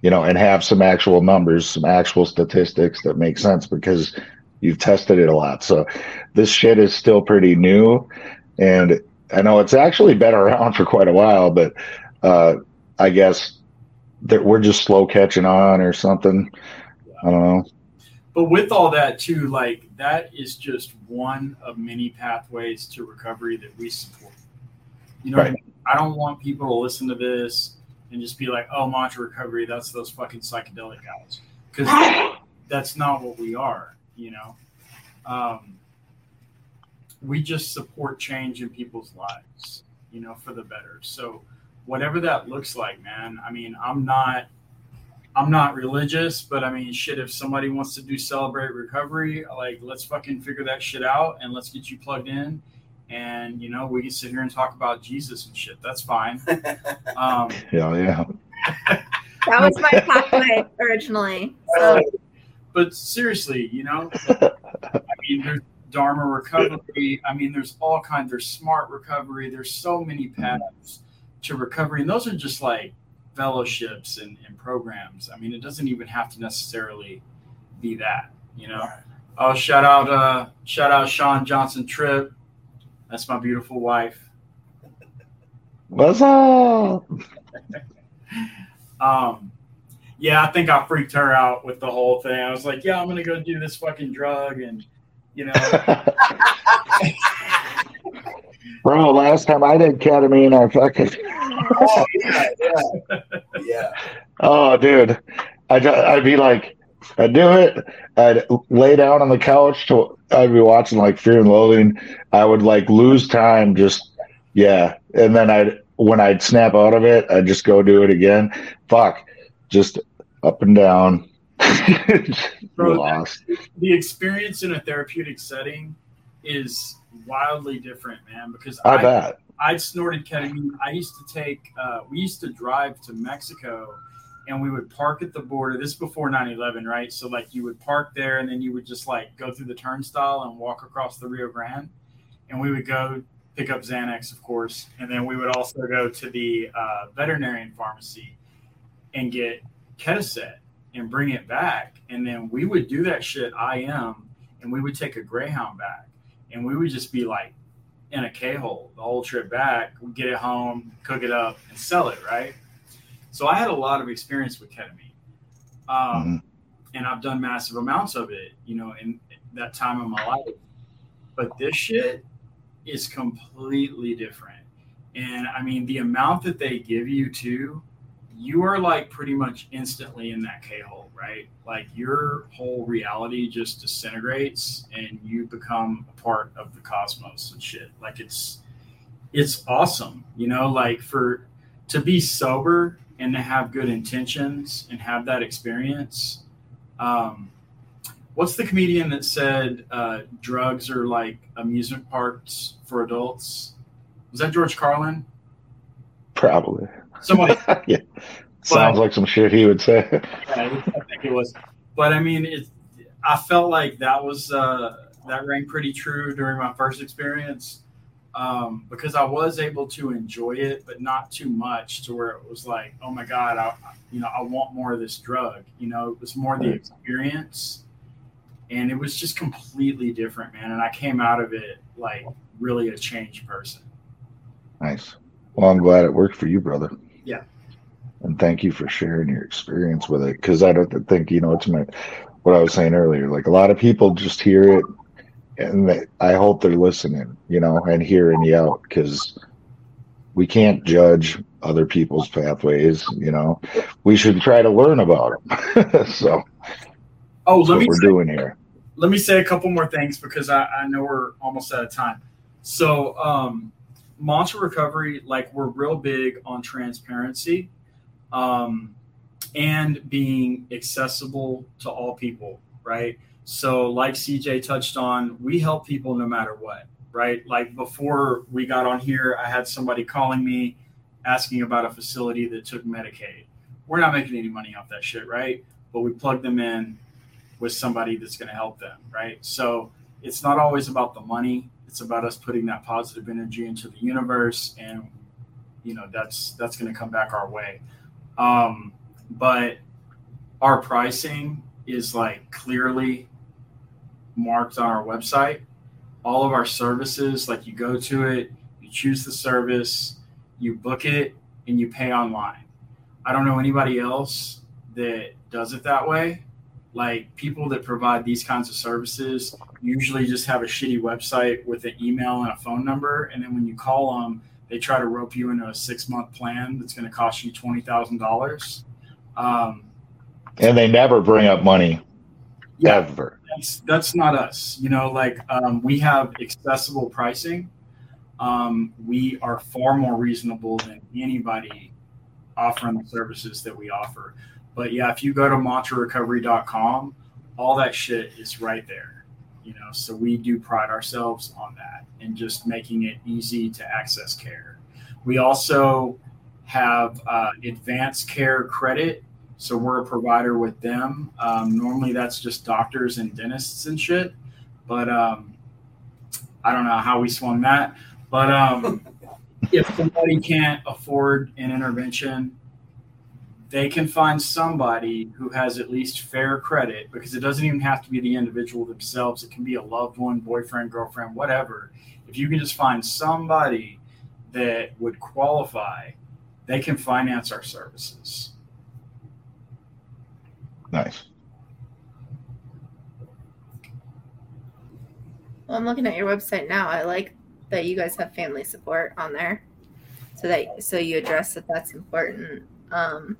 you know, and have some actual numbers, some actual statistics that make sense because you've tested it a lot. So this shit is still pretty new and I know it's actually been around for quite a while, but uh I guess that we're just slow catching on or something. I don't know. But with all that too, like that is just one of many pathways to recovery that we support. You know, what I, mean? I don't want people to listen to this and just be like, "Oh, mantra recovery, that's those fucking psychedelic guys," because that's not what we are. You know, um, we just support change in people's lives. You know, for the better. So whatever that looks like, man. I mean, I'm not I'm not religious, but I mean, shit, if somebody wants to do celebrate recovery, like, let's fucking figure that shit out and let's get you plugged in. And, you know, we can sit here and talk about Jesus and shit. That's fine. Um, Yeah, yeah. That was my pathway originally. So but seriously, you know, I mean, there's Dharma recovery. I mean, there's all kinds. There's smart recovery. There's so many paths to recovery, and those are just like fellowships and, and programs. I mean, it doesn't even have to necessarily be that. You know. Oh, shout out, uh, shout out Sean Johnson Tripp. That's my beautiful wife. What's up? Um, yeah, I think I freaked her out with the whole thing. I was like, yeah, I'm gonna go do this fucking drug, and you know, Bro, last time I did ketamine, I fucking. oh yeah, yeah, yeah. Oh, dude, I'd, I'd be like, I'd do it. I'd lay down on the couch. To, I'd be watching like Fear and Loathing. I would like lose time. Just yeah, and then I'd when I'd snap out of it, I'd just go do it again. Fuck, just up and down. Bro, Lost. the experience in a therapeutic setting is wildly different, man. Because I bet. I snorted ketamine. I used to take, uh, we used to drive to Mexico and we would park at the border. This is before 9 11, right? So, like, you would park there and then you would just like go through the turnstile and walk across the Rio Grande. And we would go pick up Xanax, of course. And then we would also go to the uh, veterinarian pharmacy and get Ketaset and bring it back. And then we would do that shit IM and we would take a Greyhound back and we would just be like, in a K hole the whole trip back, we'd get it home, cook it up, and sell it, right? So I had a lot of experience with ketamine. Um, And I've done massive amounts of it, you know, in that time of my life. But this shit is completely different. And I mean, the amount that they give you too, you are like pretty much instantly in that K hole, right? Like your whole reality just disintegrates and you become a part of the cosmos and shit. Like it's it's awesome, you know, like for to be sober and to have good intentions and have that experience. Um what's the comedian that said uh, drugs are like amusement parks for adults? Was that George Carlin? Probably. Somebody yeah. Sounds like some shit he would say. Yeah, I think it was. But I mean, it. I felt like that was uh, that rang pretty true during my first experience um, because I was able to enjoy it, but not too much to where it was like, oh my god, I, you know, I want more of this drug. You know, it was more the experience, and it was just completely different, man. And I came out of it like really a changed person. Nice. Well, I'm glad it worked for you, brother. Yeah. And thank you for sharing your experience with it. Because I don't think you know it's my what I was saying earlier. Like a lot of people just hear it, and they, I hope they're listening, you know, and hearing you out because we can't judge other people's pathways. You know, we should try to learn about them. so Oh, let me we're say, doing here. let me say a couple more things because I, I know we're almost out of time. So, um, Mantra Recovery, like we're real big on transparency um, and being accessible to all people, right? So, like CJ touched on, we help people no matter what, right? Like before we got on here, I had somebody calling me asking about a facility that took Medicaid. We're not making any money off that shit, right? But we plug them in with somebody that's going to help them, right? So it's not always about the money. It's about us putting that positive energy into the universe, and you know that's that's going to come back our way. Um, but our pricing is like clearly marked on our website. All of our services, like you go to it, you choose the service, you book it, and you pay online. I don't know anybody else that does it that way like people that provide these kinds of services usually just have a shitty website with an email and a phone number and then when you call them they try to rope you into a six month plan that's going to cost you $20000 um, And they never bring up money. Yeah. Ever. that's that's not us you know like um, we have accessible pricing. Um, we are far more reasonable than anybody offering the services that we offer. But yeah, if you go to mantrarecovery.com, all that shit is right there. You know, so we do pride ourselves on that and just making it easy to access care. We also have uh, advanced care credit. So we're a provider with them. Um, normally that's just doctors and dentists and shit. But um, I don't know how we swung that. But um, if somebody can't afford an intervention, they can find somebody who has at least fair credit because it doesn't even have to be the individual themselves. It can be a loved one, boyfriend, girlfriend, whatever. If you can just find somebody that would qualify, they can finance our services. Nice. Well, I'm looking at your website now. I like that you guys have family support on there, so that so you address that that's important. Um,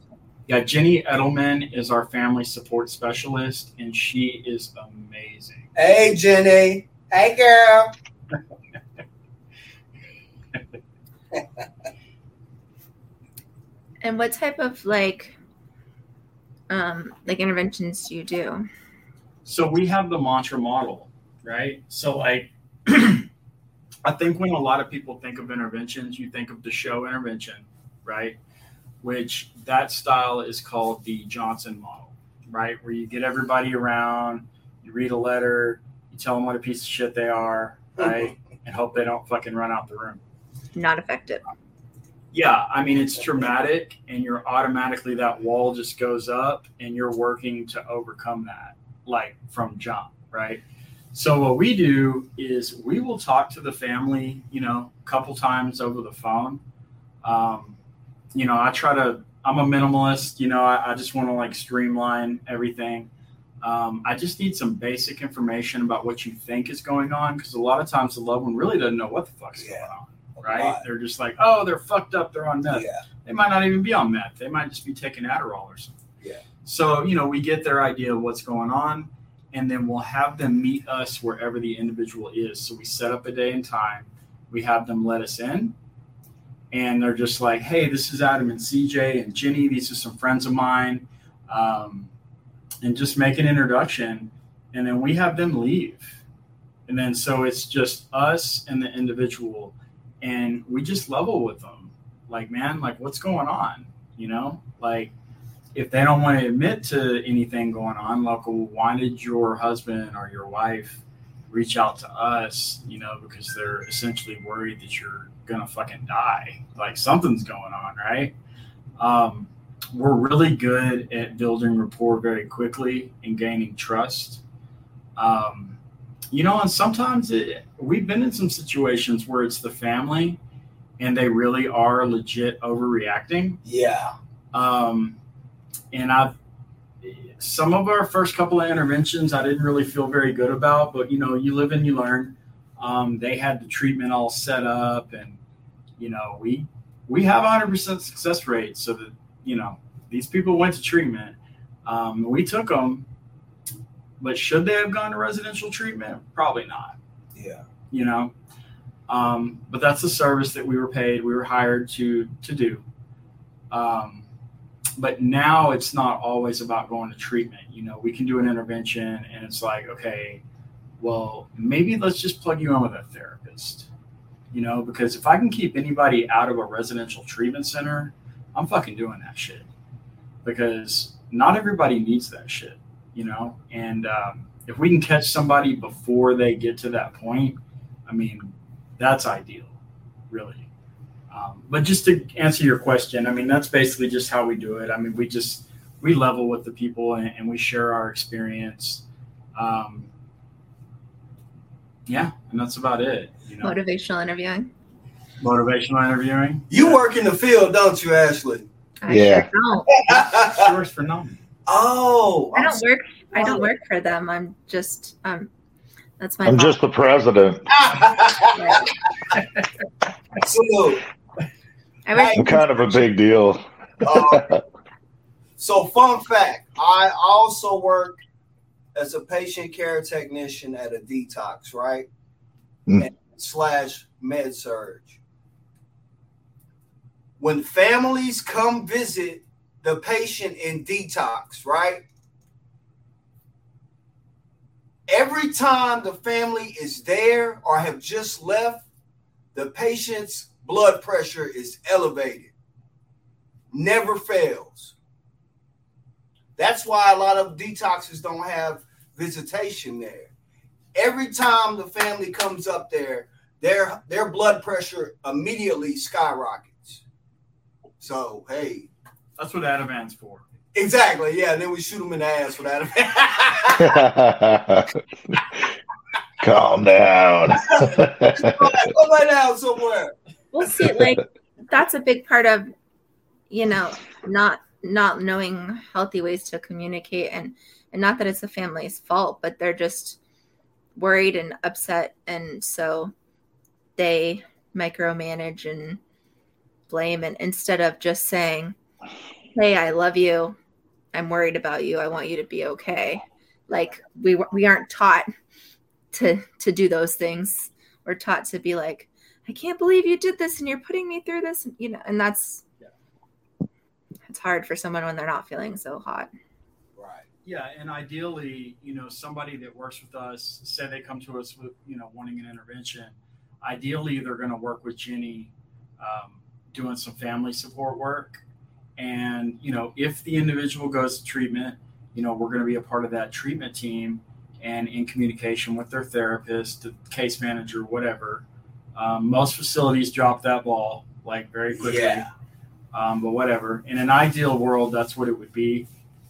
Yeah, Jenny Edelman is our family support specialist, and she is amazing. Hey, Jenny. Hey, girl. and what type of like, um, like interventions do you do? So we have the mantra model, right? So like I think when a lot of people think of interventions, you think of the show intervention, right? Which that style is called the Johnson model, right? Where you get everybody around, you read a letter, you tell them what a piece of shit they are, right? and hope they don't fucking run out the room. Not effective. Yeah, I mean it's traumatic, and you're automatically that wall just goes up, and you're working to overcome that, like from jump, right? So what we do is we will talk to the family, you know, a couple times over the phone. Um, you know, I try to. I'm a minimalist. You know, I, I just want to like streamline everything. Um, I just need some basic information about what you think is going on because a lot of times the loved one really doesn't know what the fuck's Yeah. going on, right? They're just like, oh, they're fucked up. They're on meth. Yeah. They might not even be on meth. They might just be taking Adderall or something. Yeah. So, you know, we get their idea of what's going on and then we'll have them meet us wherever the individual is. So we set up a day and time. We have them let us in and they're just like, hey, this is Adam and CJ and Jenny. These are some friends of mine. Um, and just make an introduction. And then we have them leave. And then so it's just us and the individual. And we just level with them. Like, man, like, what's going on? You know, like, if they don't want to admit to anything going on, like, why did your husband or your wife reach out to us? You know, because they're essentially worried that you're gonna fucking die. Like something's going on, right? Um, we're really good at building rapport very quickly and gaining trust. Um, you know, and sometimes it, we've been in some situations where it's the family and they really are legit overreacting. Yeah. Um, and I've some of our first couple of interventions I didn't really feel very good about, but you know, you live and you learn. Um, they had the treatment all set up, and you know, we we have 100% success rate, so that you know these people went to treatment. Um, we took them, but should they have gone to residential treatment? Probably not Yeah. you know um, but that's the service that we were paid we were hired to to do um, but now it's not always about going to treatment. You know we can do an intervention and it's like okay well maybe let's just plug you in with a therapist you know because if i can keep anybody out of a residential treatment center i'm fucking doing that shit. Because not everybody needs that shit you know and um, if we can catch somebody before they get to that point i mean that's ideal really um, but just to answer your question i mean that's basically just how we do it i mean we just we level with the people and, and we share our experience um, yeah and that's about it you know Motivational interviewing. motivational interviewing You work in the field, don't you, Ashley? I Yeah. sure don't. yours for nothing oh, I don't work. I don't work for them. I'm just um. That's my. I'm boss. just the president. Salute. I work. I'm kind of a big deal. Uh, so, fun fact I also work as a patient care technician at a detox, right? Mm. And slash med surg. When families come visit the patient in detox, right? Every time the family is there or have just left, the patient's blood pressure is elevated, never fails. That's why a lot of detoxes don't have visitation there. Every time the family comes up there, their their blood pressure immediately skyrockets. So hey, That's what Ativan's for. exactly, yeah. And then we shoot them in the ass for that. Calm down. Go lay down somewhere. We'll see. Like that's a big part of, you know, not not knowing healthy ways to communicate, and and not that it's the family's fault, but they're just worried and upset, and so they micromanage and blame, and instead of just saying, "Hey, I love you. I'm worried about you. I want you to be okay." Like we we aren't taught to to do those things. We're taught to be like, I can't believe you did this and you're putting me through this, And, you know, and that's yeah. it's hard for someone when they're not feeling so hot. Right. Yeah, and ideally, you know, somebody that works with us, say they come to us with, you know, wanting an intervention. Ideally, they're going to work with Jenny, um, doing some family support work, and you know, if the individual goes to treatment, you know, we're going to be a part of that treatment team and in communication with their therapist, the case manager, whatever. Um, most facilities drop that ball like very quickly. Yeah. Um, but whatever. In an ideal world, that's what it would be.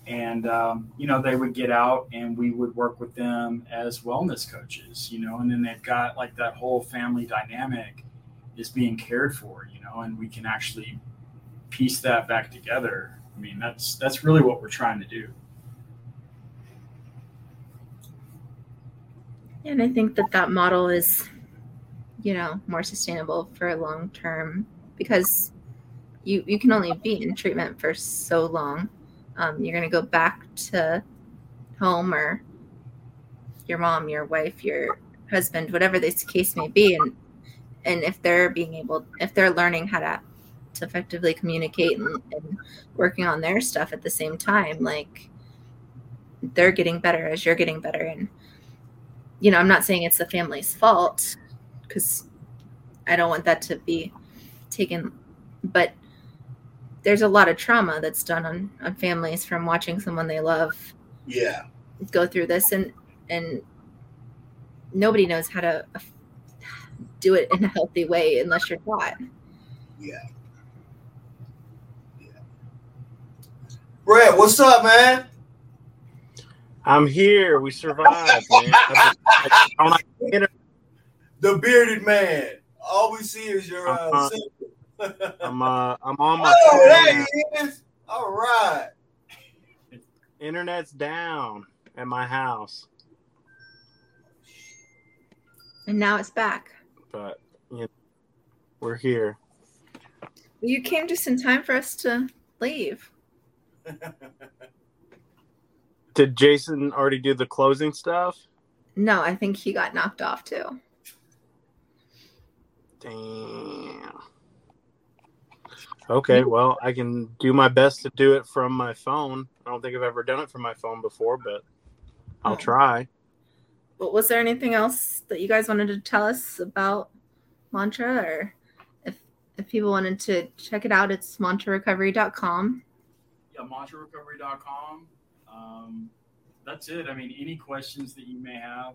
And, um, you know, they would get out and we would work with them as wellness coaches, you know, and then they've got like that whole family dynamic is being cared for, you know, and we can actually piece that back together. I mean, that's, that's really what we're trying to do. And I think that that model is, you know, more sustainable for a long term because you you can only be in treatment for so long. Um, you're going to go back to home or your mom, your wife, your husband, whatever this case may be, and and if they're being able, if they're learning how to to effectively communicate and, and working on their stuff at the same time, like they're getting better as you're getting better and you know, I'm not saying it's the family's fault because I don't want that to be taken, but there's a lot of trauma that's done on, on families from watching someone they love Yeah. go through this and and nobody knows how to do it in a healthy way unless you're taught. Yeah. Yeah. Brad, what's up, man? I'm here. We survived, man. I just- I- I- The bearded man. All we see is your uh, Uh-huh. I'm uh, I'm on my Oh, there he is. All right. Internet's down at my house, And now it's back. but you know, we're here. You came just in time for us to leave. Did Jason already do the closing stuff? No, I think he got knocked off too. Damn. Okay, well, I can do my best to do it from my phone. I don't think I've ever done it from my phone before, but I'll Oh. try. But was there anything else that you guys wanted to tell us about Mantra or if if people wanted to check it out, it's mantrarecovery.com. yeah, mantrarecovery.com. Um, that's it. I mean, any questions that you may have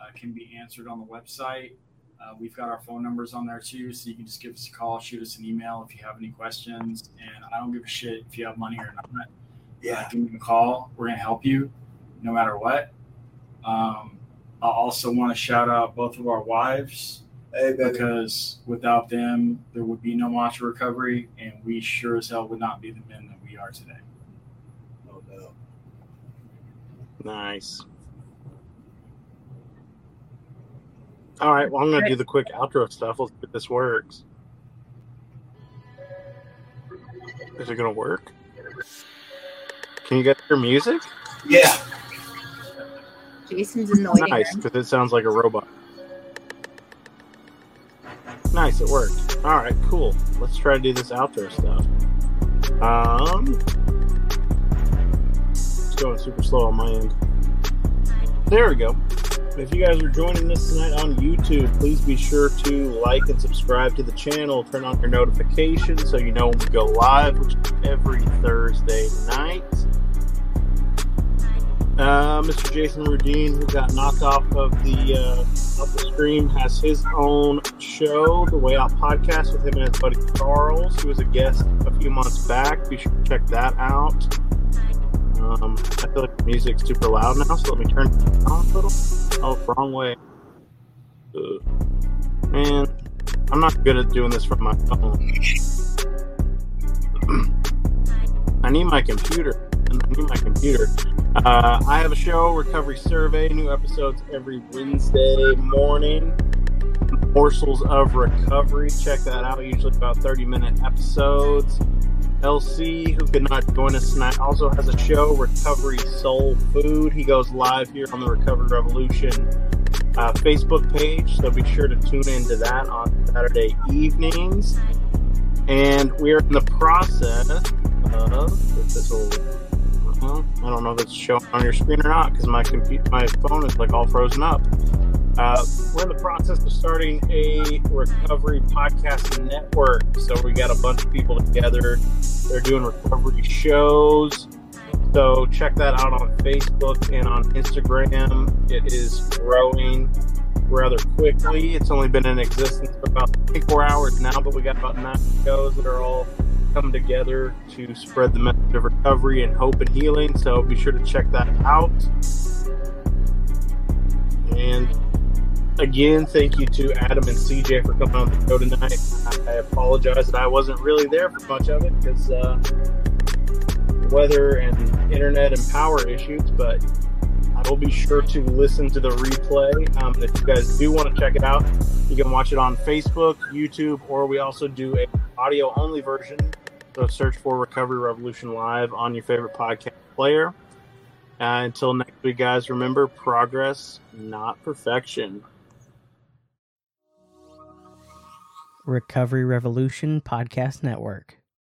uh, can be answered on the website. Uh, we've got our phone numbers on there too, so you can just give us a call, shoot us an email if you have any questions. And I don't give a shit if you have money or not. Yeah. Uh, give me a call. We're gonna help you, no matter what. Um, I also want to shout out both of our wives Hey, because without them, there would be no Mantra Recovery, and we sure as hell would not be the men that we are today. No doubt. Nice. All right, well, I'm going to do the quick outro stuff. Let's see if this works. Is it going to work? Can you get your music? Yeah. Jason's in the Nice, because it sounds like a robot. Nice, it worked. All right, cool. Let's try to do this outro stuff. Um, it's going super slow on my end. There we go. If you guys are joining us tonight on YouTube, please be sure to like and subscribe to the channel. Turn on your notifications so you know when we go live, which is every Thursday night. Uh, Mr. Jason Rudine, who got knocked off of the uh, off the stream, has his own show, The Way Out Podcast, with him and his buddy Charles, who was a guest a few months back. Be sure to check that out. Um, I feel like the music's super loud now, so let me turn it down a little. Oh, wrong way. Ugh. Man, I'm not good at doing this from my phone. I need my computer. I need my computer. Uh, I have a show, Recovery Survey, new episodes every Wednesday morning. Morsels of Recovery. Check that out. Usually about 30 minute episodes. LC, who could not join us tonight, also has a show, Recovery Soul Food. He goes live here on the Recovery Revolution uh, Facebook page, so be sure to tune into that on Saturday evenings. And we're in the process of if this will. I don't know if it's showing on your screen or not because my computer, my phone is like all frozen up. Uh, we're in the process of starting a recovery podcast network. So we got a bunch of people together. They're doing recovery shows. So check that out on Facebook and on Instagram. It is growing rather quickly. It's only been in existence for about 24 hours now, but we got about nine shows that are all coming together to spread the message of recovery and hope and healing. So be sure to check that out. And again, thank you to Adam and CJ for coming on the show tonight. I apologize that I wasn't really there for much of it because uh, weather and internet and power issues, but I will be sure to listen to the replay. Um, if you guys do want to check it out, you can watch it on Facebook, YouTube, or we also do a audio only version. So search for Recovery Revolution Live on your favorite podcast player. Uh, until next week, guys, remember progress, not perfection. Recovery Revolution Podcast Network.